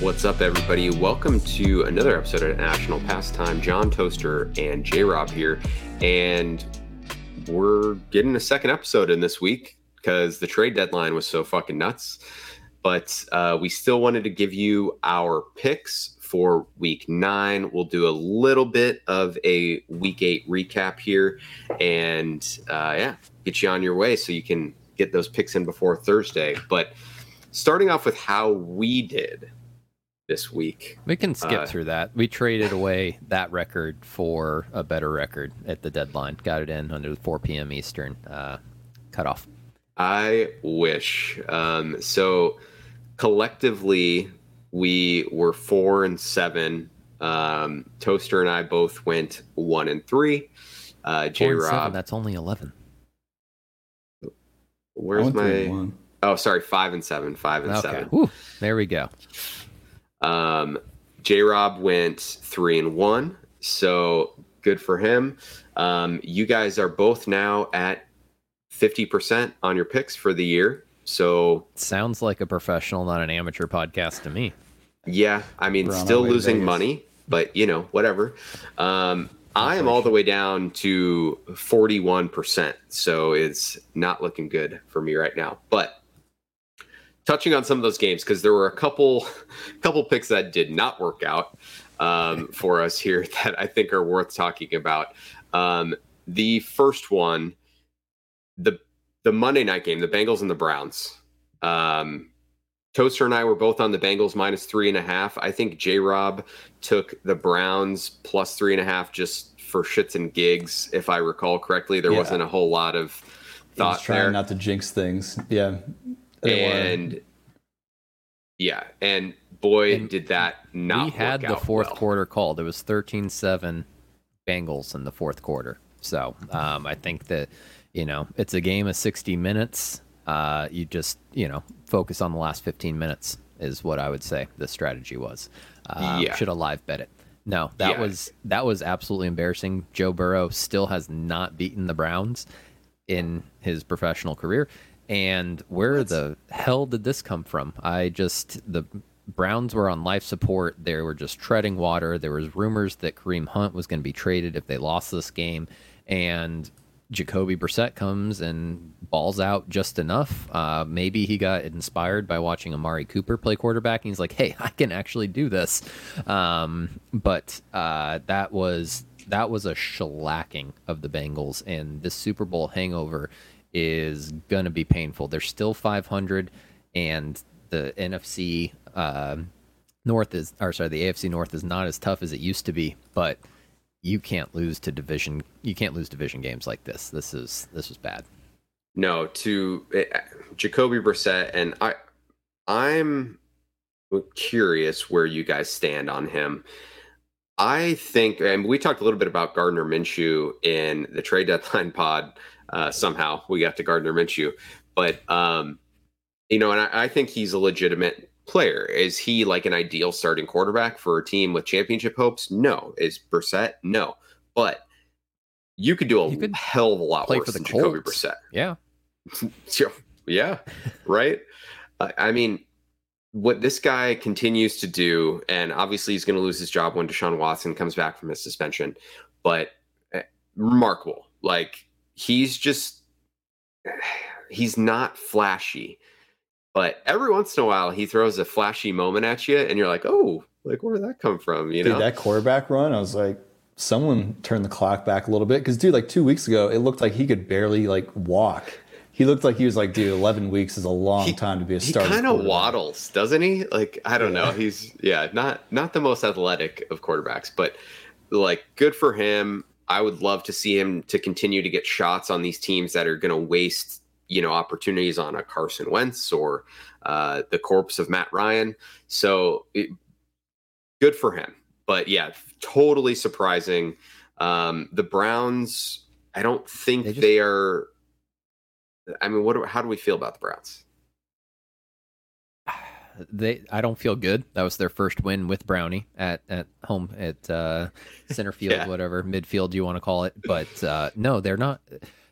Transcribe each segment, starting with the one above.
What's up, everybody? Welcome to another episode of National Pastime. John Toaster and J Rob here. And we're getting a second episode in this week because the trade deadline was so fucking nuts. But uh, we still wanted to give you our picks for week nine. We'll do a little bit of a week eight recap here and uh, yeah, get you on your way so you can get those picks in before Thursday. But starting off with how we did this week. We can skip uh, through that. We traded away that record for a better record at the deadline. Got it in under the 4 p.m. Eastern uh, cutoff. I wish. Um, so collectively, we were four and seven. Um, Toaster and I both went one and three. Uh, J Rob. That's only 11. Where's my. Oh, sorry, five and seven. Five and okay. seven. Whew. There we go. Um, J Rob went three and one, so good for him. Um, you guys are both now at fifty percent on your picks for the year. So sounds like a professional, not an amateur podcast to me. Yeah, I mean, still losing money, but you know, whatever. Um, I am all the way down to 41%. So it's not looking good for me right now. But touching on some of those games because there were a couple couple picks that did not work out um, for us here that I think are worth talking about. Um, the first one, the the Monday night game, the Bengals and the Browns. Um, Toaster and I were both on the Bengals minus three and a half. I think J Rob took the Browns plus three and a half just for shits and gigs, if I recall correctly. There yeah. wasn't a whole lot of thought trying there. not to jinx things. Yeah, and yeah, and boy, and did that not. We had the fourth well. quarter called. It was 13-7 Bengals in the fourth quarter. So um, I think that you know it's a game of sixty minutes. Uh, you just you know focus on the last fifteen minutes is what I would say the strategy was. Uh, yeah. Should have live bet it. No, that yeah. was that was absolutely embarrassing. Joe Burrow still has not beaten the Browns in his professional career. And where what? the hell did this come from? I just the Browns were on life support. They were just treading water. There was rumors that Kareem Hunt was going to be traded if they lost this game, and Jacoby Brissett comes and balls out just enough. Uh, maybe he got inspired by watching Amari Cooper play quarterback, and he's like, "Hey, I can actually do this." Um, but uh, that was that was a shellacking of the Bengals, and this Super Bowl hangover is going to be painful. They're still 500, and the NFC uh, North is, or sorry, the AFC North is not as tough as it used to be. But you can't lose to division. You can't lose division games like this. This is this is bad. No, to uh, Jacoby Brissett, and I, I'm curious where you guys stand on him. I think, and we talked a little bit about Gardner Minshew in the trade deadline pod uh, somehow we got to Gardner Minshew. But um, you know, and I, I, think he's a legitimate player. Is he like an ideal starting quarterback for a team with championship hopes? No. Is Brissett? No. But you could do a could hell of a lot worse than Colts. Jacoby Brissett. Yeah. yeah. Right. I mean, what this guy continues to do, and obviously he's going to lose his job when Deshaun Watson comes back from his suspension, but eh, remarkable. Like he's just he's not flashy but every once in a while he throws a flashy moment at you and you're like oh like where did that come from? You dude, know? that quarterback run i was like someone turned the clock back a little bit because dude like two weeks ago it looked like he could barely like walk. He looked like he was like dude 11 weeks is a long he, time to be a starter he kind of waddles doesn't he? Like i don't yeah. know he's yeah not not the most athletic of quarterbacks but like good for him I would love to see him to continue to get shots on these teams that are going to waste, you know, opportunities on a Carson Wentz or uh, the corpse of Matt Ryan. So it, good for him. But yeah, totally surprising. Um, the Browns, I don't think they, just, they are. I mean, what? How do we feel about the Browns? They I don't feel good. That was their first win with Brownie at at home at uh, center field, yeah. whatever midfield you want to call it. But uh, no, they're not.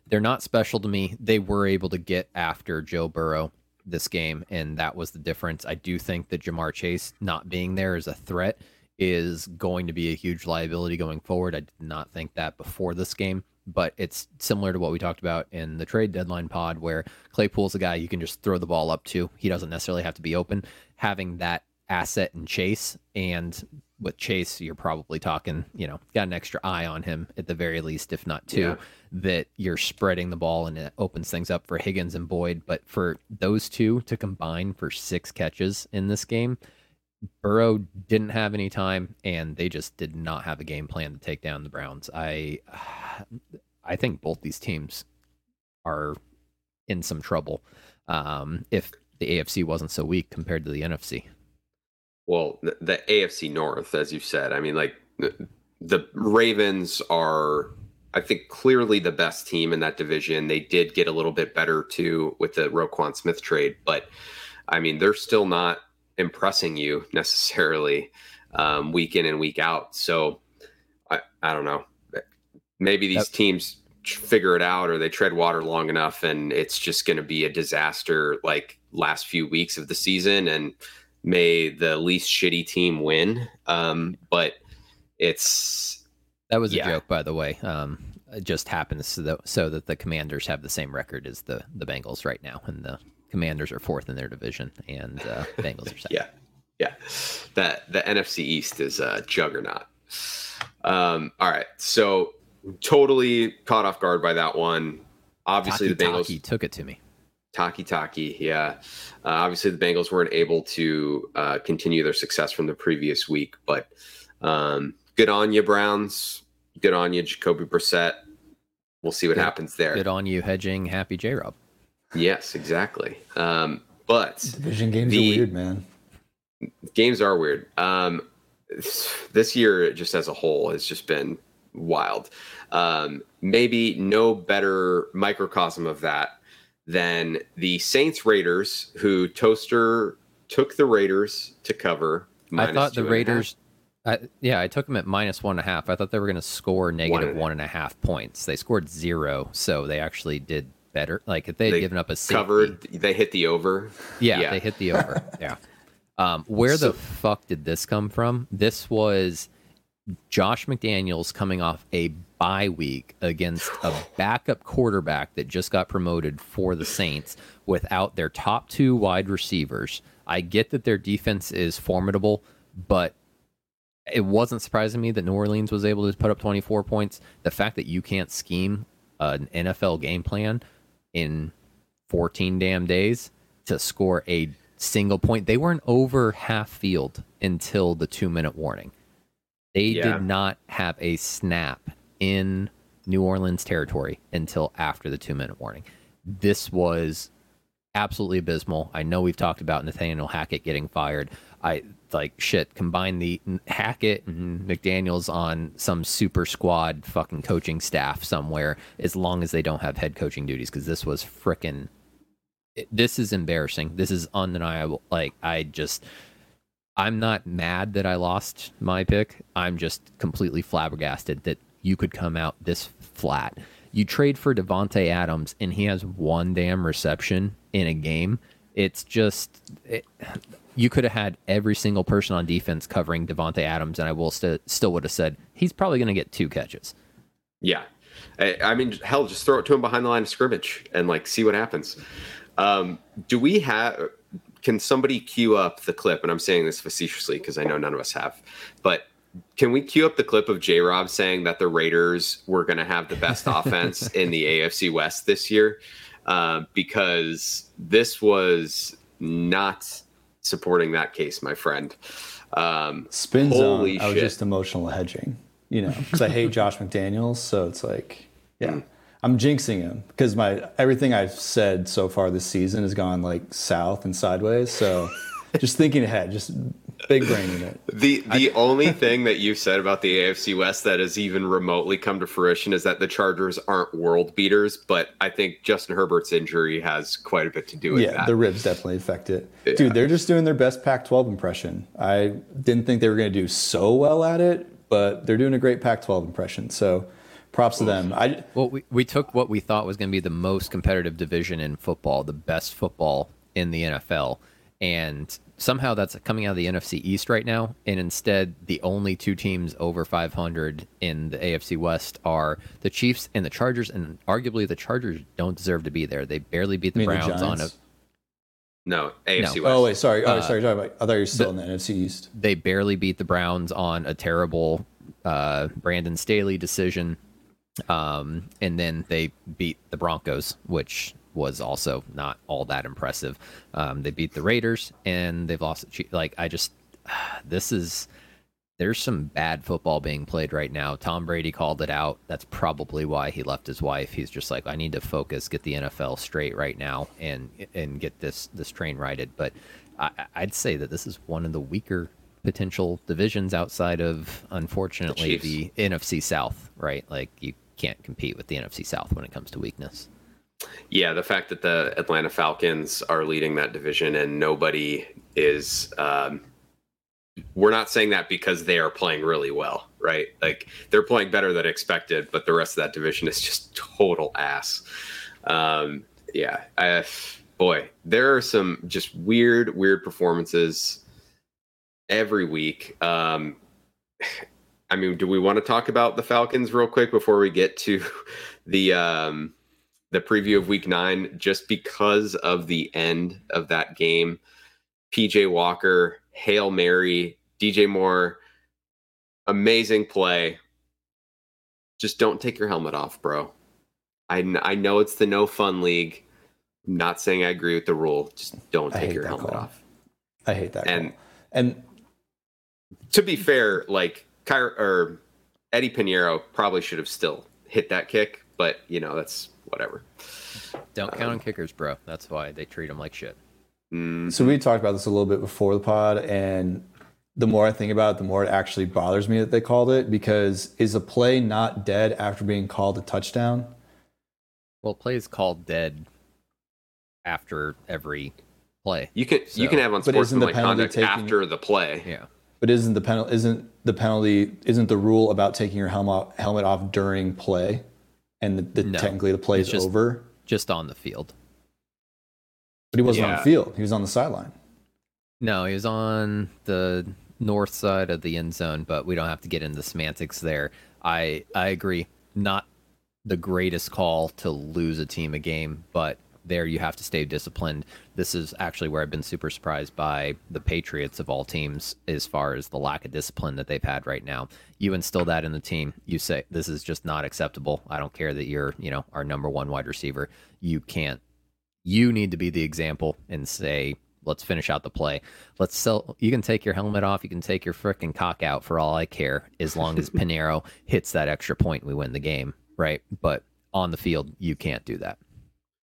They're not special to me. They were able to get after Joe Burrow this game, and that was the difference. I do think that Ja'Marr Chase not being there as a threat is going to be a huge liability going forward. I did not think that before this game, but it's similar to what we talked about in the trade deadline pod, where Claypool's a guy you can just throw the ball up to. He doesn't necessarily have to be open. Having that asset in Chase and with Chase, you're probably talking, you know, got an extra eye on him at the very least, if not two, yeah. that you're spreading the ball and it opens things up for Higgins and Boyd. But for those two to combine for six catches in this game, Burrow didn't have any time and they just did not have a game plan to take down the Browns. I I think both these teams are in some trouble um, if the AFC wasn't so weak compared to the NFC well, the, AFC North, as you said, I mean, like the, the Ravens are, I think, clearly the best team in that division. They did get a little bit better too with the Roquan Smith trade, but I mean, they're still not impressing you necessarily um, week in and week out. So I, I don't know. Maybe these teams figure it out or they tread water long enough and it's just going to be a disaster like last few weeks of the season and may the least shitty team win. Um, but it's that was a joke, by the way. Um, it just happens so that, so that the Commanders have the same record as the the Bengals right now, and the Commanders are fourth in their division, and uh, Bengals are second. yeah, yeah. That the NFC East is a juggernaut. Um, all right, so totally caught off guard by that one. Obviously, Taki, the Bengals Taki took it to me. Taki Taki, yeah. Uh, obviously, the Bengals weren't able to uh, continue their success from the previous week, but um, good on you, Browns. Good on you, Jacoby Brissett. We'll see what good, happens there. Good on you, hedging Happy J Rob. Yes, exactly. Um, but division games the, are weird, man. Games are weird. Um, this year, just as a whole, has just been wild. Um, maybe no better microcosm of that than the Saints Raiders, who Toaster took the Raiders to cover. I thought the Raiders. I, yeah, I took them at minus one and a half. I thought they were going to score negative one and, one and a half points. They scored zero, so they actually did better. Like if they had they given up a safety, covered, they hit the over. Yeah, yeah. they hit the over. yeah. Um, where so, the fuck did this come from? This was Josh McDaniels coming off a bye week against a backup quarterback that just got promoted for the Saints without their top two wide receivers. I get that their defense is formidable, but it wasn't surprising me that New Orleans was able to put up 24 points. The fact that you can't scheme an NFL game plan in 14 damn days to score a single point, they weren't over half field until the two minute warning. They yeah. did not have a snap in New Orleans territory until after the two minute warning. This was absolutely abysmal. I know we've talked about Nathaniel Hackett getting fired. I like shit. Combine the Hackett and McDaniels on some super squad fucking coaching staff somewhere, as long as they don't have head coaching duties, because this was freaking. This is embarrassing. This is undeniable. Like I just I'm not mad that I lost my pick. I'm just completely flabbergasted that you could come out this flat. You trade for Davante Adams and he has one damn reception in a game. It's just it, you could have had every single person on defense covering Davante Adams, and I will st- still would have said he's probably going to get two catches. Yeah, I, I, mean, hell, just throw it to him behind the line of scrimmage and like see what happens. Um, do we have? Can somebody cue up the clip? And I'm saying this facetiously because I know none of us have, but can we cue up the clip of J Rob saying that the Raiders were going to have the best offense in the AFC West this year? Uh, because this was not supporting that case, my friend. Um, Spin zone. I was just emotional hedging, you know, because I hate Josh McDaniels. So it's like, yeah. Mm. I'm jinxing him because my everything I've said so far this season has gone like south and sideways. So just thinking ahead, just big braining it. The the I, only thing that you've said about the AFC West that has even remotely come to fruition is that the Chargers aren't world beaters, but I think Justin Herbert's injury has quite a bit to do with yeah, that. the ribs definitely affect it. Yeah. Dude, they're just doing their best Pac-12 impression. I didn't think they were going to do so well at it, but they're doing a great Pac-12 impression. So props to them. I well, we, we took what we thought was going to be the most competitive division in football, the best football in the NFL, and somehow that's coming out of the NFC East right now, and instead the only two teams over 500 in the AFC West are the Chiefs and the Chargers, and arguably the Chargers don't deserve to be there. They barely beat the Browns the on a. No, AFC no. West. Oh wait, sorry. Oh, uh, sorry. I thought you were still the, in the NFC East. They barely beat the Browns on a terrible uh, Brandon Staley decision, um, and then they beat the Broncos, which was also not all that impressive. Um, they beat the Raiders and they've lost. Like I just, this is there's some bad football being played right now. Tom Brady called it out. That's probably why he left his wife. He's just like, I need to focus, get the NFL straight right now, and and get this this train righted. But I, I'd say that this is one of the weaker potential divisions outside of, unfortunately, the, the NFC South. Right, like you can't compete with the NFC South when it comes to weakness. Yeah, the fact that the Atlanta Falcons are leading that division and nobody is. Um, we're not saying that because they are playing really well, right? Like they're playing better than expected, but the rest of that division is just total ass. Um, yeah, I, boy, there are some just weird, weird performances every week. Um, I mean, do we want to talk about the Falcons real quick before we get to the um, the preview of week nine just because of the end of that game. PJ Walker, Hail Mary, DJ Moore, amazing play. Just don't take your helmet off, bro. I, I know it's the no fun league. I'm not saying I agree with the rule. Just don't take your helmet call. off. I hate that. And call. and to be fair, like Kyr or Eddie Piñeiro probably should have still hit that kick, but you know that's whatever. Don't count um, on kickers, bro. That's why they treat them like shit. Mm-hmm. So we talked about this a little bit before the pod, and the more I think about it, the more it actually bothers me that they called it because is a play not dead after being called a touchdown? Well, play is called dead after every play. You can so, you can have unsportsmanlike conduct taking, after the play. Yeah. But isn't the penalty isn't the penalty isn't the rule about taking your helmet helmet off during play? and the, the no, technically the play is just, over. Just on the field. But he wasn't yeah. on the field. He was on the sideline. No, he was on the north side of the end zone, but we don't have to get into the semantics there. I I agree. Not the greatest call to lose a team a game, but there you have to stay disciplined. This is actually where I've been super surprised by the Patriots of all teams as far as the lack of discipline that they've had right now. You instill that in the team. You say this is just not acceptable. I don't care that you're, you know, our number one wide receiver. You can't you need to be the example and say, let's finish out the play. Let's sell you can take your helmet off, you can take your freaking cock out for all I care, as long as Piñeiro hits that extra point we win the game, right? But on the field, you can't do that.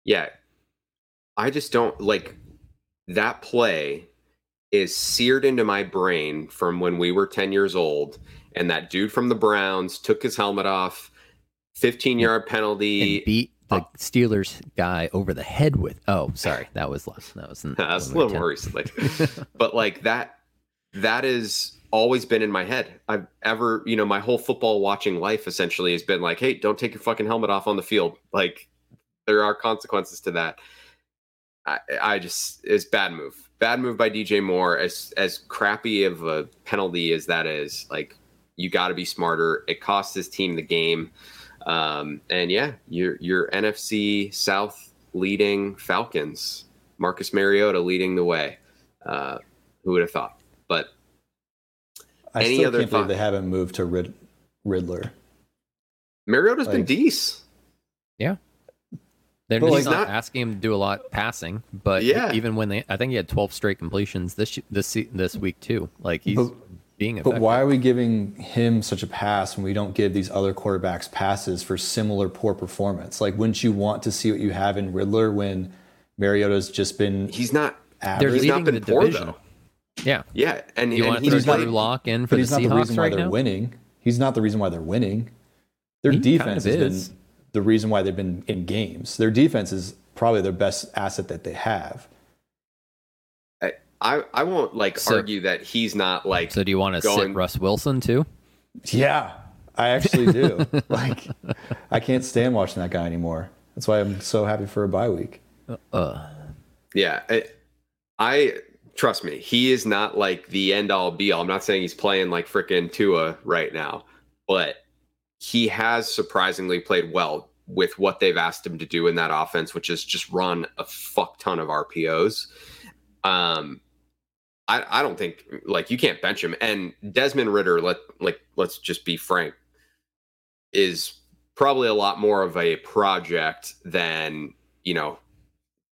Yeah, I just don't like that play is seared into my brain from when we were 10 years old and that dude from the Browns took his helmet off 15 yard penalty. and beat the Steelers guy over the head with oh sorry that was less that was that's a little more recently but like that that is always been in my head. I've ever you know my whole football watching life essentially has been like hey don't take your fucking helmet off on the field. Like there are consequences to that I, I just it's bad move. Bad move by DJ Moore. As as crappy of a penalty as that is, like you got to be smarter. It cost his team the game. Um, and yeah, your your NFC South leading Falcons, Marcus Mariota leading the way. Uh, who would have thought? But I any still other can't thought? believe they haven't moved to Rid- Ridder. Mariota's like, been decent. Yeah. They're just not, not, asking him to do a lot passing, but yeah. even when they, I think he had 12 straight completions this this this week too. Like he's but, being effective. But why are we giving him such a pass when we don't give these other quarterbacks passes for similar poor performance? Like, wouldn't you want to see what you have in Ridder when Mariota's just been? He's not. Average. They're leading the poor, division. Though. Yeah, yeah, and you and want to throw Drew Lock in for the he's not Seahawks the reason why right they're now? winning. He's not the reason why they're winning. Their he defense kind of has been the reason why they've been in games. Their defense is probably their best asset that they have. I I, I won't like so, argue that he's not like. So do you want to going... sit Russ Wilson too? Yeah, I actually do. like, I can't stand watching that guy anymore. That's why I'm so happy for a bye week. Uh, Yeah, I, I trust me. He is not like the end all be all. I'm not saying he's playing like freaking Tua right now, but he has surprisingly played well with what they've asked him to do in that offense, which is just run a fuck ton of RPOs. Um, I, I don't think like you can't bench him. And Desmond Ridder, let like let's just be frank, is probably a lot more of a project than you know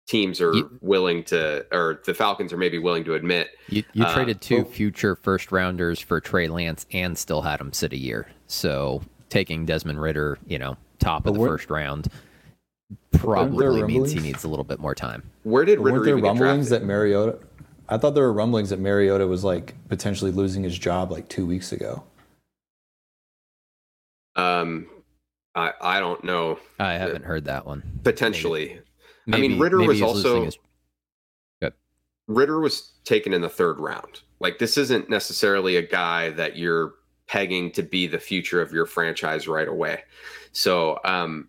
teams are you, willing to, or the Falcons are maybe willing to admit. You, you uh, traded two future first rounders for Trey Lance and still had him sit a year. So taking Desmond Ridder, you know, top of the first round, probably means he needs a little bit more time. Where did Ridder weren't there rumblings that Mariota? I thought there were rumblings that Mariota was like potentially losing his job like two weeks ago. Um, I I don't know. I haven't heard that one. Potentially, maybe. I mean Ridder was also. His... Ridder was taken in the third round. Like this isn't necessarily a guy that you're pegging to be the future of your franchise right away. So um,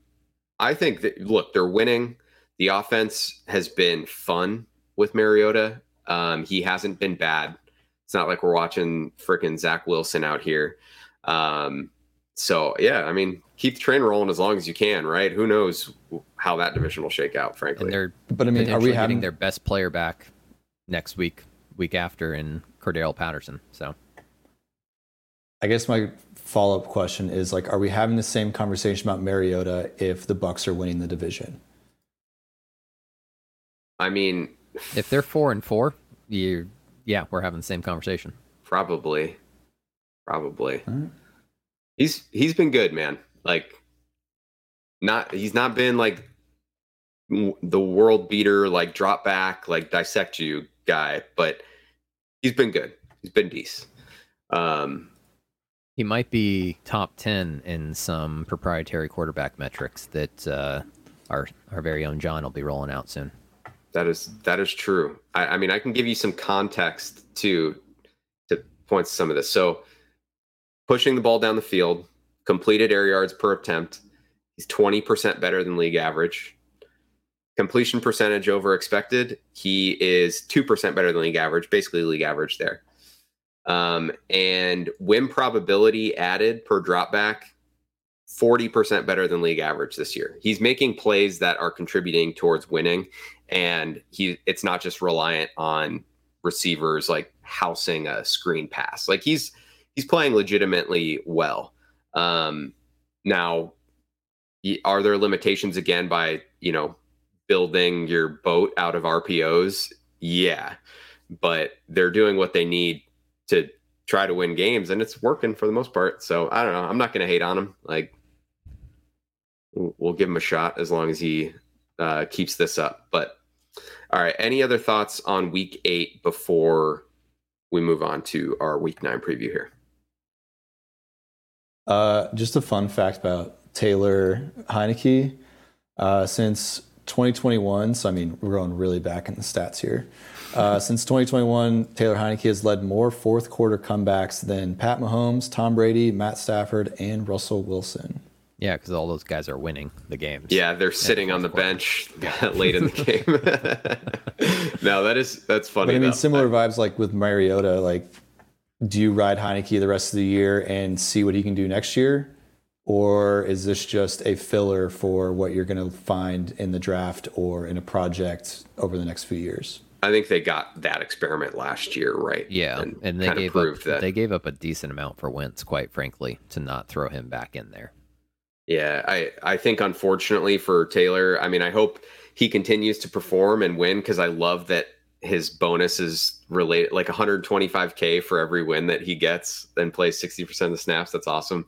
I think that look, they're winning. The offense has been fun with Mariota. Um, he hasn't been bad. It's not like we're watching freaking Zach Wilson out here. Um, so yeah, I mean, keep the train rolling as long as you can, right? Who knows how that division will shake out, frankly. And they're but I mean, are we having their best player back next week, week after in Cordarrelle Patterson? So I guess my follow up question is like, are we having the same conversation about Mariota if the Bucs are winning the division? I mean, if they're four and four, you yeah, we're having the same conversation. Probably, probably. Right. He's he's been good, man. Like, not he's not been like the world beater, like drop back, like dissect you guy, but he's been good. He's been decent. Um, he might be top 10 in some proprietary quarterback metrics that uh, our our very own John will be rolling out soon. That is that is true. I, I mean, I can give you some context to to point to some of this. So, pushing the ball down the field, completed air yards per attempt, he's twenty percent better than league average. Completion percentage over expected, he is two percent better than league average, basically league average there. Um, and win probability added per dropback, 40% better than league average this year. He's making plays that are contributing towards winning. And he it's not just reliant on receivers like housing a screen pass. Like he's he's playing legitimately well. Um, now, are there limitations again by you know building your boat out of RPOs? Yeah, but they're doing what they need to try to win games, and it's working for the most part. So I don't know. I'm not going to hate on him. Like we'll give him a shot as long as he uh, keeps this up. But all right, any other thoughts on Week Eight before we move on to our Week Nine preview here? Uh, just a fun fact about Taylor Heinicke. Uh, since 2021, so I mean, we're going really back in the stats here. Uh, since 2021, Taylor Heinicke has led more fourth quarter comebacks than Pat Mahomes, Tom Brady, Matt Stafford, and Russell Wilson. Yeah, because all those guys are winning the games. Yeah, they're sitting on the quarter. bench late in the game. no, that is that's funny. But I mean, though. similar vibes like with Mariota. Like, do you ride Heinicke the rest of the year and see what he can do next year, or is this just a filler for what you're going to find in the draft or in a project over the next few years? I think they got that experiment last year, right? Yeah, and, and they gave up that. they gave up a decent amount for Wentz, quite frankly, to not throw him back in there. Yeah, I I think unfortunately for Taylor, I mean, I hope he continues to perform and win because I love that his bonus is related like 125k for every win that he gets and plays 60% of the snaps. That's awesome.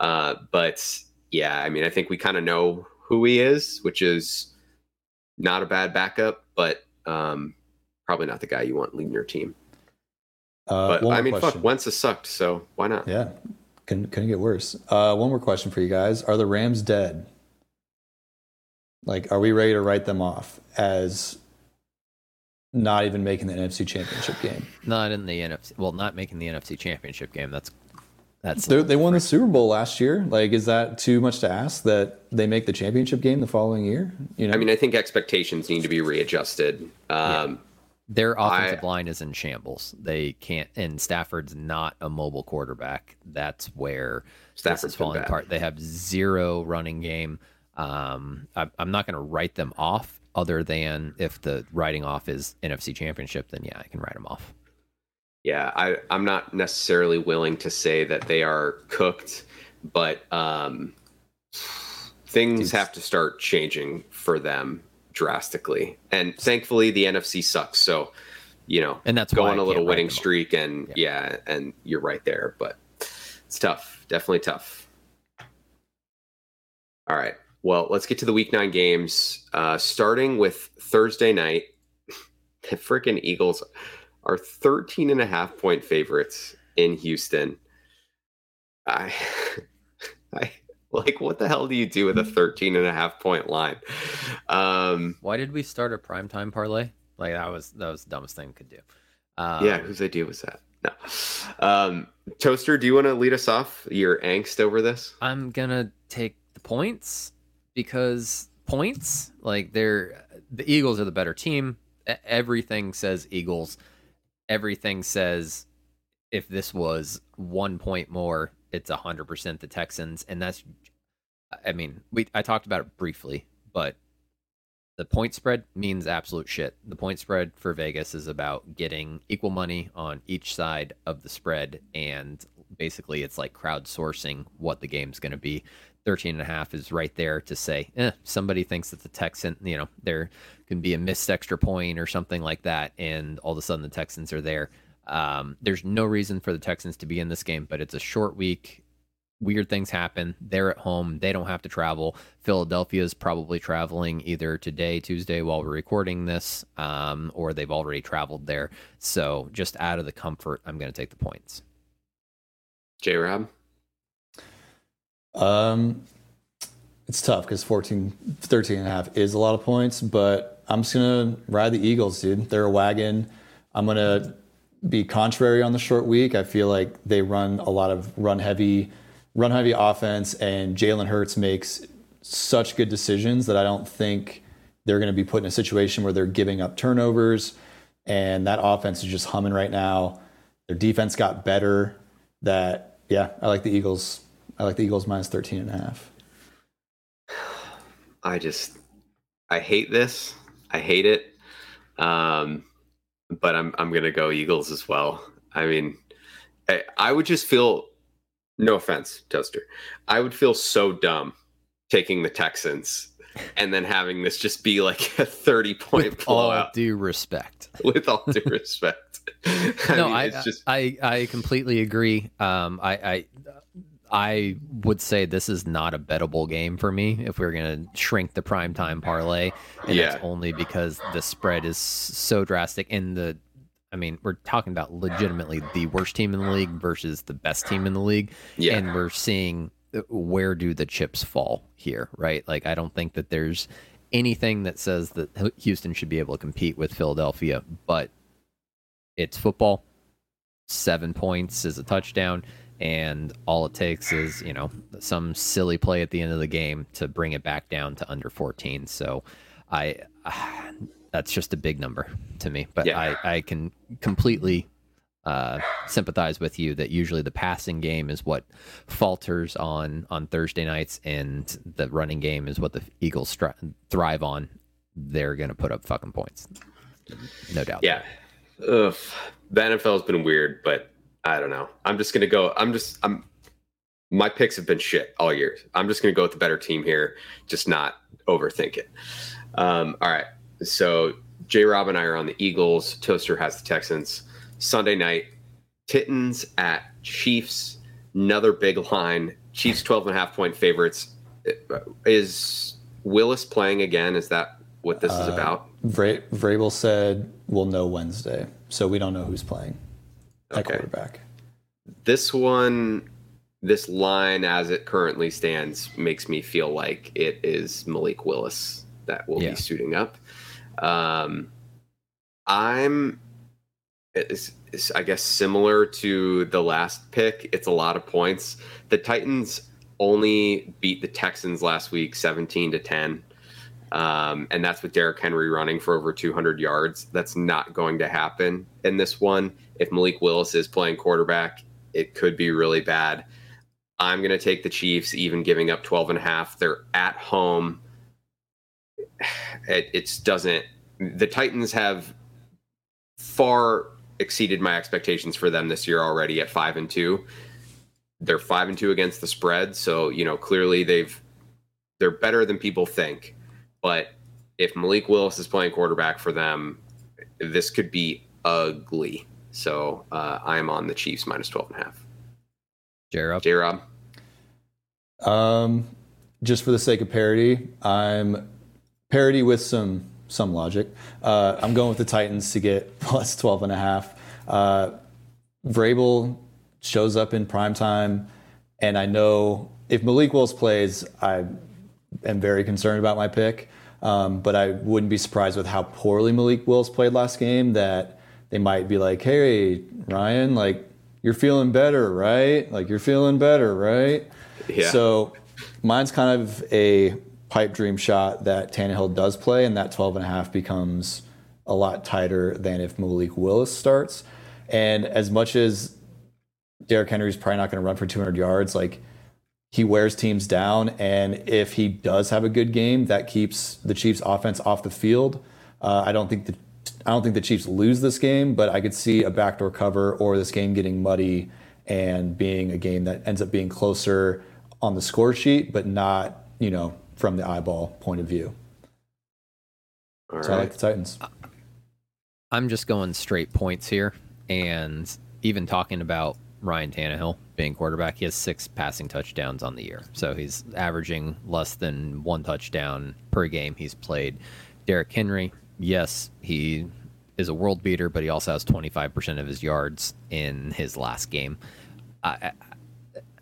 Uh, but yeah, I mean, I think we kind of know who he is, which is not a bad backup, but um, probably not the guy you want leading your team. Uh, but I mean, question. fuck, Wentz has sucked, so why not? Yeah, couldn't, couldn't get worse. Uh, one more question for you guys: Are the Rams dead? Like, are we ready to write them off as not even making the NFC Championship game? Not in the NFC. Well, not making the NFC Championship game. That's That's they won the Super Bowl last year. Like, is that too much to ask that they make the championship game the following year? You know, I mean, I think expectations need to be readjusted. Um, yeah. Their offensive I, line is in shambles. They can't, and Stafford's not a mobile quarterback. That's where Stafford's falling apart. They have zero running game. Um, I, I'm not going to write them off, other than if the writing off is NFC Championship. Then yeah, I can write them off. Yeah, I, I'm not necessarily willing to say that they are cooked, but um, things have to start changing for them drastically. And thankfully, the NFC sucks. So, you know, and that's go on a little winning streak, and yeah. yeah, and you're right there. But it's tough, definitely tough. All right, well, let's get to the Week Nine games. Uh, starting with Thursday night, the freaking Eagles are 13 and a half point favorites in Houston. I, I like what the hell do you do with a 13 and a half point line? Um why did we start a primetime parlay? Like that was that was the dumbest thing we could do. Um, yeah whose idea was that? No. Um toaster do you want to lead us off? Your angst over this? I'm gonna take the points because points like they're the eagles are the better team everything says eagles everything says if this was one point more it's 100% the Texans and that's I mean, we I talked about it briefly, but the point spread means absolute shit. The point spread for Vegas is about getting equal money on each side of the spread and basically it's like crowdsourcing what the game's going to be. 13 and a half is right there to say, eh, somebody thinks that the Texan, you know, there can be a missed extra point or something like that and all of a sudden the Texans are there. Um, there's no reason for the Texans to be in this game, but it's a short week. Weird things happen. They're at home. They don't have to travel. Philadelphia is probably traveling either today, Tuesday, while we're recording this, um, or they've already traveled there. So just out of the comfort, I'm going to take the points. J Rob? Um, it's tough because 14, 13 and a half is a lot of points, but I'm just going to ride the Eagles, dude. They're a wagon. I'm going to be contrary on the short week. I feel like they run a lot of run heavy, run heavy offense, and Jalen Hurts makes such good decisions that I don't think they're going to be put in a situation where they're giving up turnovers. And that offense is just humming right now. Their defense got better. That yeah, I like the Eagles. I like the Eagles minus 13 and a half. I just I hate this. I hate it. Um but I'm I'm gonna go Eagles as well. I mean, I, I would just feel no offense, Toaster. I would feel so dumb taking the Texans and then having this just be like a 30 point with blowout. All due respect. With all due respect. I no, mean, I, just... I I completely agree. Um, I, I I would say this is not a bettable game for me if we're going to shrink the prime time parlay. And yeah. it's only because the spread is so drastic. And the, I mean, we're talking about legitimately the worst team in the league versus the best team in the league. Yeah. And we're seeing uh, where do the chips fall here, right? Like, I don't think that there's anything that says that Houston should be able to compete with Philadelphia, but it's football. Seven points is a touchdown and all it takes is you know some silly play at the end of the game to bring it back down to under 14 so i uh, that's just a big number to me but yeah. i i can completely uh, sympathize with you that usually the passing game is what falters on on Thursday nights, and the running game is what the Eagles stri- thrive on. They're going to put up fucking points, no doubt. Yeah, Ugh. the NFL has been weird, but I don't know. I'm just gonna go. I'm just. I'm. My picks have been shit all year. I'm just gonna go with the better team here. Just not overthink it. Um, all right. So J. Rob and I are on the Eagles. Toaster has the Texans. Sunday night, Titans at Chiefs. Another big line. Chiefs 12 and a half point favorites. Is Willis playing again? Is that what this uh, is about? Vra- Vrabel said we'll know Wednesday, so we don't know who's playing at okay. quarterback. This one, this line as it currently stands, makes me feel like it is Malik Willis that will yeah. be suiting up. Um, I'm I guess similar to the last pick. It's a lot of points. The Titans only beat the Texans last week 17 to 10. Um, and that's with Derrick Henry running for over 200 yards. That's not going to happen in this one. If Malik Willis is playing quarterback, it could be really bad. I'm going to take the Chiefs, even giving up 12 and a half. They're at home. It it's doesn't. The Titans have far exceeded my expectations for them this year already at five and two. They're five and two against the spread, so you know clearly they've they're better than people think. But if Malik Willis is playing quarterback for them, this could be ugly. So uh, I am on the Chiefs minus 12 and a half. J Rob. J Rob. Um, just for the sake of parity, I'm parity with some some logic. Uh, I'm going with the Titans to get plus 12 and a half. Uh, Vrabel shows up in prime time, and I know if Malik Willis plays, I am very concerned about my pick. Um, but I wouldn't be surprised with how poorly Malik Willis played last game that they might be like, "Hey, Ryan, like you're feeling better, right? Like you're feeling better, right?" Yeah. So mine's kind of a pipe dream shot that Tannehill does play, and that 12 and a half becomes a lot tighter than if Malik Willis starts. And as much as Derrick Henry's probably not going to run for 200 yards, like he wears teams down, and if he does have a good game, that keeps the Chiefs' offense off the field. Uh, I don't think the I don't think the Chiefs lose this game, but I could see a backdoor cover or this game getting muddy and being a game that ends up being closer on the score sheet, but not you know from the eyeball point of view. All so right. I like the Titans. I'm just going straight points here, and even talking about Ryan Tannehill being quarterback, he has six passing touchdowns on the year, so he's averaging less than one touchdown per game he's played. Derrick Henry, yes, he is a world beater, but he also has 25% of his yards in his last game. I,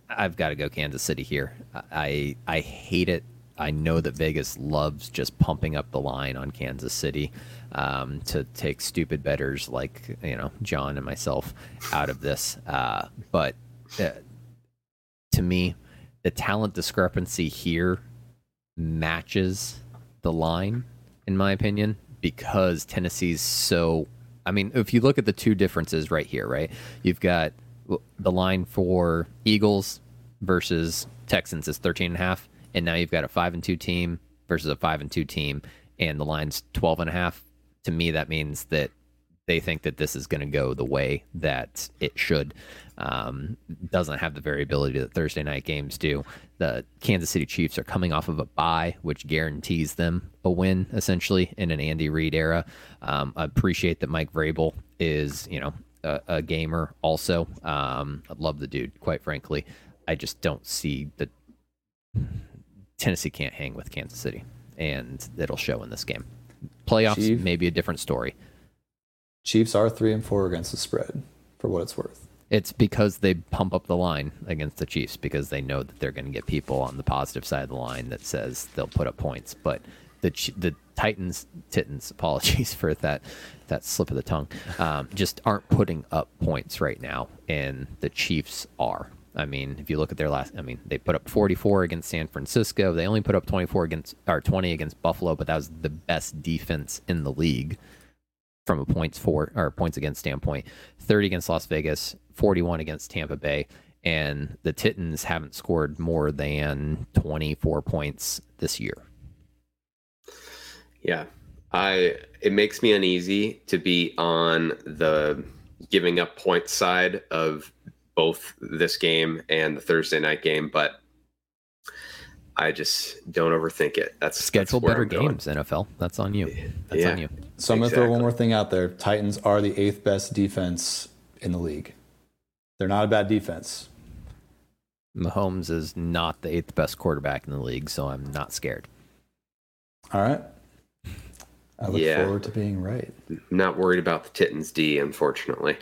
I, have got to go Kansas City here. I I hate it I know that Vegas loves just pumping up the line on Kansas City um, to take stupid bettors like you know John and myself out of this. Uh, but uh, to me, the talent discrepancy here matches the line, in my opinion, because Tennessee's so. I mean, if you look at the two differences right here, right, you've got the line for Eagles versus Texans is 13 and a half and now you've got a five and two team versus a five and two team, and the line's 12 and a half. To me, that means that they think that this is going to go the way that it should. Um, doesn't have the variability that Thursday night games do. The Kansas City Chiefs are coming off of a bye, which guarantees them a win essentially in an Andy Reid era. Um, I appreciate that Mike Vrabel is, you know, a, a gamer also. Um, I love the dude, quite frankly. I just don't see the Tennessee can't hang with Kansas City, and it'll show in this game. Playoffs Chief, may be a different story. Chiefs are three and four against the spread, for what it's worth. It's because they pump up the line against the Chiefs because they know that they're going to get people on the positive side of the line that says they'll put up points. But the the Titans, Titans, apologies for that that slip of the tongue, um, just aren't putting up points right now, and the Chiefs are. I mean, if you look at their last, I mean, they put up 44 against San Francisco. They only put up 24 against or 20 against Buffalo, but that was the best defense in the league from a points for or points against standpoint. 30 against Las Vegas, 41 against Tampa Bay, and the Titans haven't scored more than 24 points this year. Yeah. I it makes me uneasy to be on the giving up points side of both this game and the Thursday night game, but I just don't overthink it. That's schedule that's better games, NFL. That's on you. That's yeah, on you. So I'm gonna throw one more thing out there. Titans are the eighth best defense in the league. They're not a bad defense. Mahomes is not the eighth best quarterback in the league, so I'm not scared. All right. I look yeah. forward to being right. Not worried about the Titans D, unfortunately.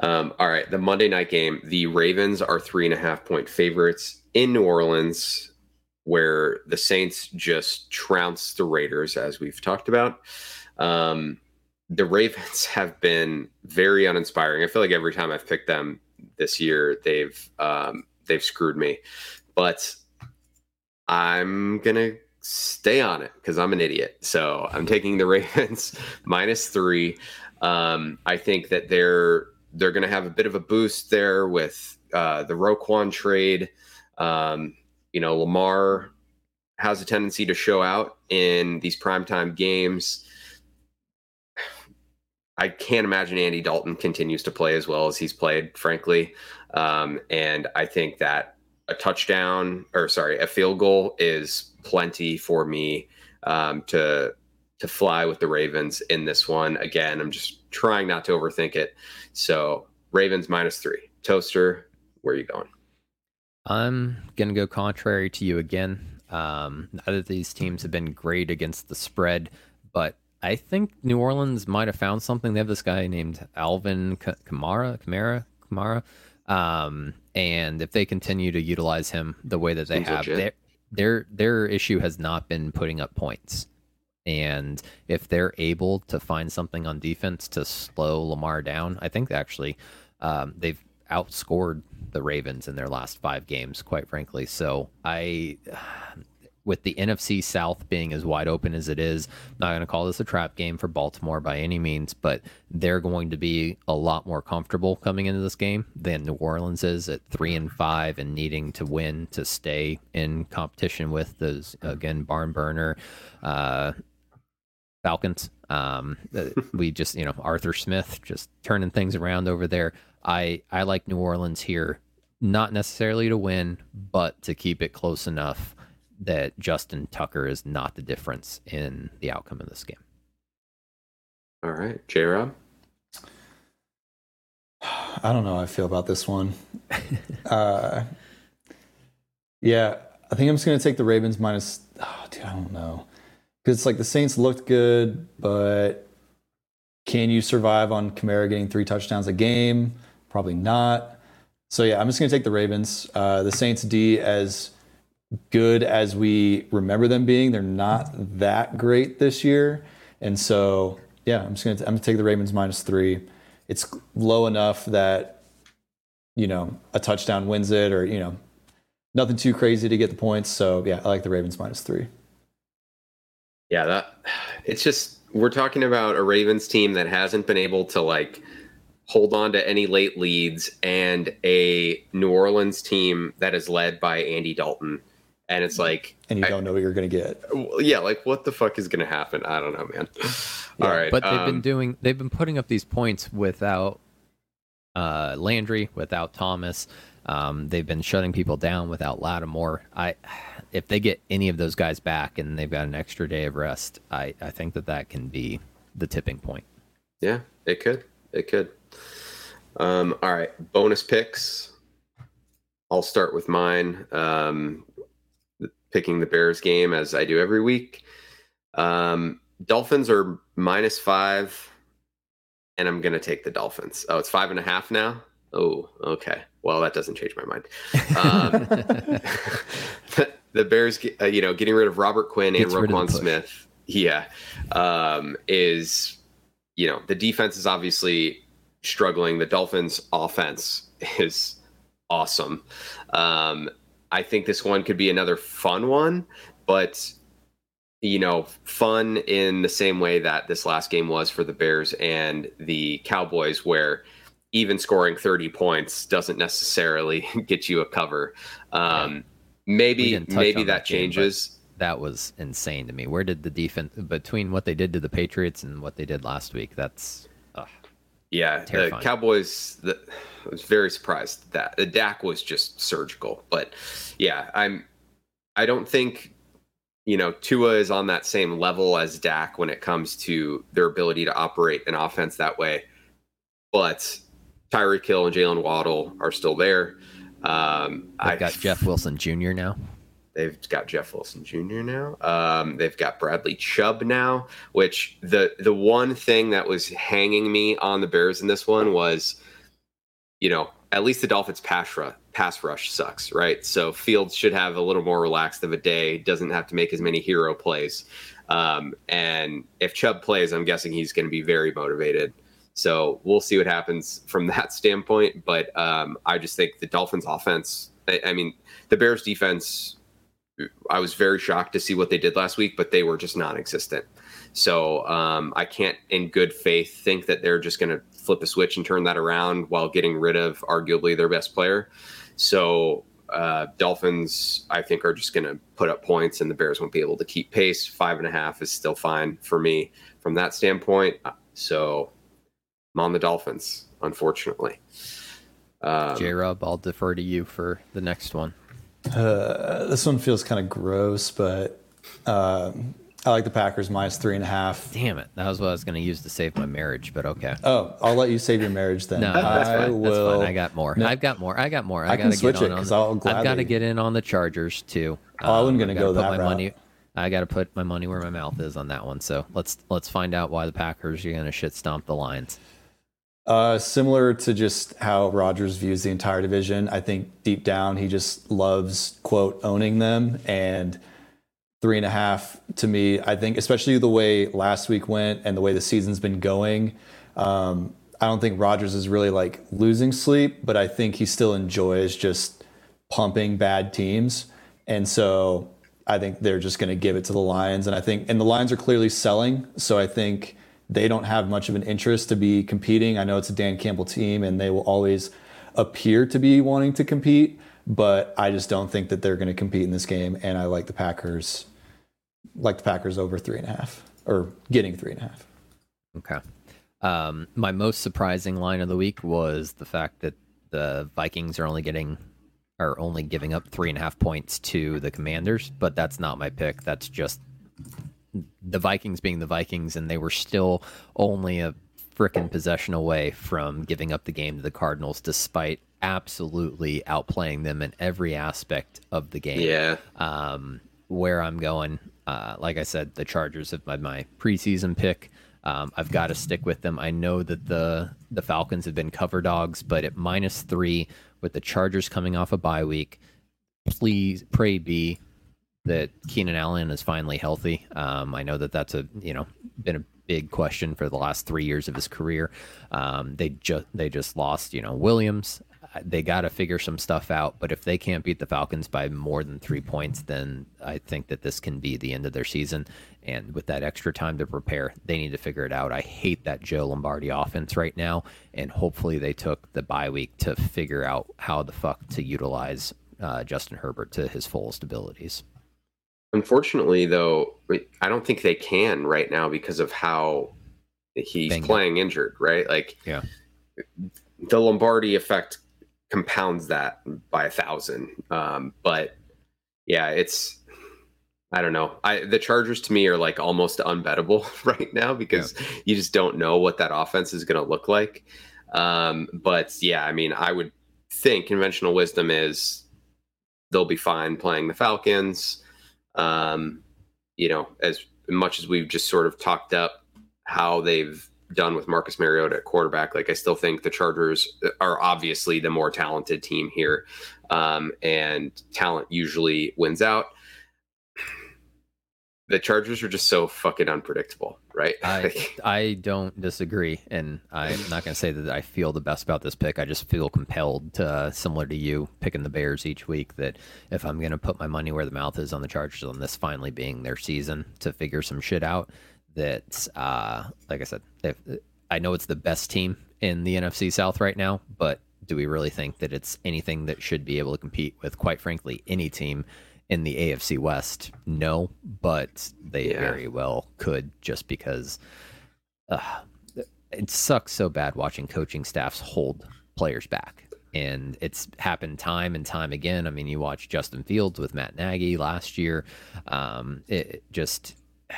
Um, all right, the Monday night game. The Ravens are three and a half point favorites in New Orleans, where the Saints just trounced the Raiders, as we've talked about. Um, the Ravens have been very uninspiring. I feel like every time I've picked them this year, they've um, they've screwed me. But I'm gonna stay on it because I'm an idiot. So I'm taking the Ravens minus three. Um, I think that they're they're gonna have a bit of a boost there with uh, the Roquan trade. Um, you know, Lamar has a tendency to show out in these primetime games. I can't imagine Andy Dalton continues to play as well as he's played, frankly. Um, and I think that a touchdown or sorry, a field goal is plenty for me um, to to fly with the Ravens in this one. Again, I'm just trying not to overthink it. So Ravens minus three. Toaster, where are you going? I'm gonna go contrary to you again. Um, neither of these teams have been great against the spread, but I think New Orleans might have found something. They have this guy named Alvin Kamara, Kamara, Kamara. Um, and if they continue to utilize him the way that they Seems have, their, their their issue has not been putting up points. And if they're able to find something on defense to slow Lamar down, I think actually um, they've outscored the Ravens in their last five games, quite frankly. So I with the NFC South being as wide open as it is, I'm not going to call this a trap game for Baltimore by any means, but they're going to be a lot more comfortable coming into this game than New Orleans is at three and five and needing to win to stay in competition with those again barn burner uh, Falcons. Um, we just you know Arthur Smith just turning things around over there. I I like New Orleans here, not necessarily to win, but to keep it close enough that Justin Tucker is not the difference in the outcome of this game. All right, J Rob. I don't know how I feel about this one. uh, yeah, I think I'm just going to take the Ravens minus. Oh, dude, I don't know. Because it's like the Saints looked good, but can you survive on Kamara getting three touchdowns a game? Probably not. So yeah, I'm just going to take the Ravens. Uh, the Saints D as good as we remember them being. They're not that great this year, and so yeah, I'm just gonna I'm gonna take the Ravens minus three. It's low enough that you know a touchdown wins it, or you know nothing too crazy to get the points. So yeah, I like the Ravens minus three. Yeah, that it's just we're talking about a Ravens team that hasn't been able to like hold on to any late leads and a New Orleans team that is led by Andy Dalton. And it's like and you don't know what you're gonna get. Yeah like what the fuck is gonna happen? I don't know man. Yeah, all right but they've um, been doing they've been putting up these points without uh landry without thomas. Um, they've been shutting people down without lattimore. I if they get any of those guys back and they've got an extra day of rest i i think that that can be the tipping point yeah it could it could um all right bonus picks I'll start with mine. Um, picking the Bears game as I do every week. Um, Dolphins are minus five, and I'm going to take the Dolphins. Oh, it's five and a half now. Oh, okay. Well, that doesn't change my mind. Um, the Bears, uh, you know, getting rid of Robert Quinn and Roquan Smith, yeah, um, is you know the defense is obviously struggling. The Dolphins' offense is awesome. Um, I think this one could be another fun one, but you know, fun in the same way that this last game was for the Bears and the Cowboys, where even scoring 30 points doesn't necessarily get you a cover. Um, maybe maybe that, that changes. Game, that was insane to me. Where did the defense between what they did to the Patriots and what they did last week? That's yeah, Terrifying. the Cowboys. The, I was very surprised that the Dak was just surgical. But yeah, I'm. I don't think you know Tua is on that same level as Dak when it comes to their ability to operate an offense that way. But Tyreek Hill and Jaylen Waddle are still there. Um, I got Jeff Wilson Jr. now. They've got Jeff Wilson Jr. now. Um, they've got Bradley Chubb now. Which the the one thing that was hanging me on the Bears in this one was, you know, at least the Dolphins pass rush, pass rush sucks, right? So Fields should have a little more relaxed of a day, doesn't have to make as many hero plays. Um, and if Chubb plays, I'm guessing he's going to be very motivated. So we'll see what happens from that standpoint. But um, I just think the Dolphins' offense, I, I, mean, the Bears' defense, I was very shocked to see what they did last week, but they were just non existent. So um, I can't, in good faith, think that they're just going to flip a switch and turn that around while getting rid of arguably their best player. So uh, Dolphins, I think, are just going to put up points, and the Bears won't be able to keep pace. Five and a half is still fine for me from that standpoint. So I'm on the Dolphins, unfortunately. Um, J Rob, I'll defer to you for the next one. Uh, this one feels kind of gross, but um, I like the Packers minus three and a half. Damn it. That was what I was going to use to save my marriage, but okay. Oh, I'll let you save your marriage then. No, that's I fine. Will... That's fine. I got more. No, I've got more. I got more. I, I can switch it because I'll gladly... I've got to get in on the Chargers too. Oh, I wasn't going to go that route. Money, I got to put my money where my mouth is on that one. So let's let's find out why the Packers are going to shit stomp the Lions. Uh, similar to just how Rodgers views the entire division, I think deep down he just loves quote owning them and three and a half to me. I think especially the way last week went and the way the season's been going. Um, I don't think Rodgers is really like losing sleep, but I think he still enjoys just pumping bad teams, and so I think they're just going to give it to the Lions. And I think and the Lions are clearly selling, so I think they don't have much of an interest to be competing. I know it's a Dan Campbell team and they will always appear to be wanting to compete, but I just don't think that they're going to compete in this game. And I like the Packers, like the Packers over three and a half or getting three and a half. Okay. Um, my most surprising line of the week was the fact that the Vikings are only getting are only giving up three and a half points to the Commanders, but that's not my pick. That's just the Vikings being the Vikings, and they were still only a freaking possession away from giving up the game to the Cardinals, despite absolutely outplaying them in every aspect of the game. Yeah. Um, where I'm going, uh, like I said, the Chargers have been my preseason pick. Um, I've got to stick with them. I know that the the Falcons have been cover dogs, but at minus three with the Chargers coming off a bye week, please pray be that Keenan Allen is finally healthy. Um, I know that that's a you know been a big question for the last three years of his career. Um, they just they just lost you know Williams. They got to figure some stuff out. But if they can't beat the Falcons by more than three points, then I think that this can be the end of their season. And with that extra time to prepare, they need to figure it out. I hate that Joe Lombardi offense right now, and hopefully they took the bye week to figure out how the fuck to utilize uh, Justin Herbert to his fullest abilities. Unfortunately, though, I don't think they can right now because of how he's Bingo. playing injured, right? Like, yeah, the Lombardi effect compounds that by a thousand. Um, but yeah, it's I don't know. I the Chargers to me are like almost unbettable right now because yeah. you just don't know what that offense is going to look like. Um, but yeah, I mean, I would think conventional wisdom is they'll be fine playing the Falcons. Um, you know, as much as we've just sort of talked up how they've done with Marcus Mariota at quarterback, like I still think the Chargers are obviously the more talented team here, um, and talent usually wins out. The Chargers are just so fucking unpredictable, right? I I don't disagree, and I'm not going to say that I feel the best about this pick. I just feel compelled, to, uh, similar to you picking the Bears each week, that if I'm going to put my money where the mouth is on the Chargers, on this finally being their season to figure some shit out, that uh, like I said, if, I know it's the best team in the NFC South right now, but do we really think that it's anything that should be able to compete with, quite frankly, any team in the AFC West, no, but they yeah. very well could just because uh, it sucks so bad watching coaching staffs hold players back. And it's happened time and time again. I mean, you watch Justin Fields with Matt Nagy last year. Um, it just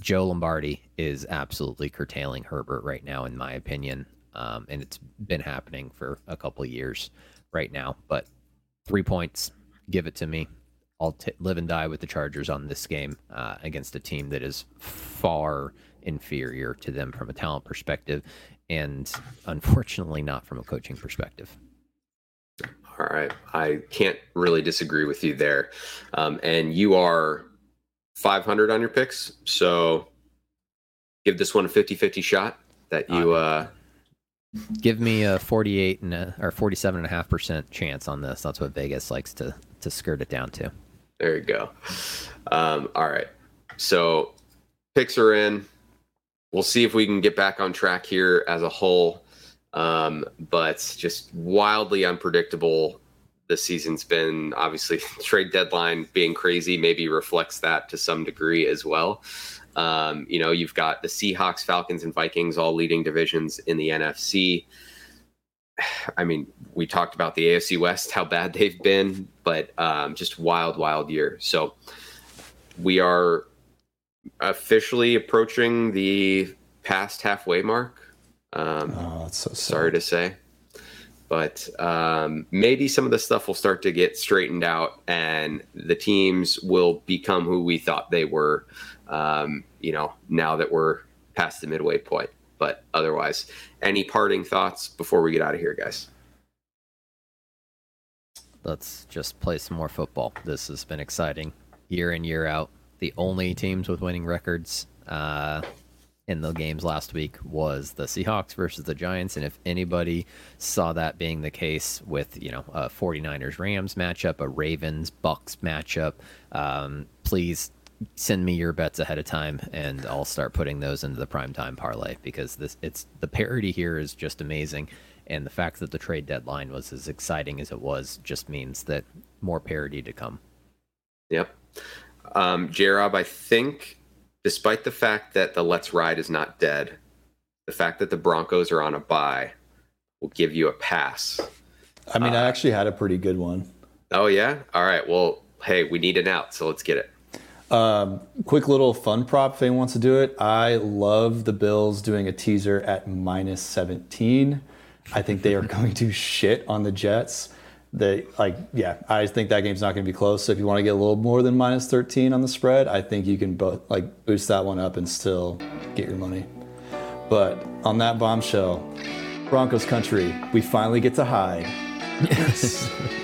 Joe Lombardi is absolutely curtailing Herbert right now, in my opinion. Um, and it's been happening for a couple of years right now. But three points, give it to me. I'll t- live and die with the Chargers on this game uh, against a team that is far inferior to them from a talent perspective, and unfortunately not from a coaching perspective. All right. I can't really disagree with you there. Um, and you are 500 on your picks. So give this one a 50 50 shot that you. Uh, give me a 48 and a, or 47 and a half percent chance on this. That's what Vegas likes to, to skirt it down to. There you go. Um, all right. So picks are in. We'll see if we can get back on track here as a whole. Um, but just wildly unpredictable. This season's been obviously trade deadline being crazy maybe reflects that to some degree as well. Um, you know, you've got the Seahawks, Falcons, and Vikings all leading divisions in the NFC. I mean, we talked about the AFC West, how bad they've been, but um, just wild, wild year. So we are officially approaching the past halfway mark. Um, oh, that's so sorry to say, but um, maybe some of the stuff will start to get straightened out, and the teams will become who we thought they were. Um, you know, now that we're past the midway point. But otherwise, any parting thoughts before we get out of here, guys? Let's just play some more football. This has been exciting year in year out the only teams with winning records uh, in the games last week was the Seahawks versus the Giants. And if anybody saw that being the case with, you know, a 49ers Rams matchup, a Ravens Bucs matchup, um, please send me your bets ahead of time and I'll start putting those into the prime time parlay because this it's the parity here is just amazing. And the fact that the trade deadline was as exciting as it was just means that more parity to come. Yep. Um, J-Rob, I think, despite the fact that the Let's Ride is not dead, the fact that the Broncos are on a bye will give you a pass. I mean, uh, I actually had a pretty good one. Oh yeah. All right. Well, hey, we need an out, so let's get it. Um, quick little fun prop if anyone wants to do it. I love the Bills doing a teaser at minus 17. I think they are going to shit on the Jets. They like yeah i think that game's not going to be close. So if you want to get a little more than minus 13 on the spread i think you can both like boost that one up and still get your money. But on that bombshell broncos country we finally get to hide. yes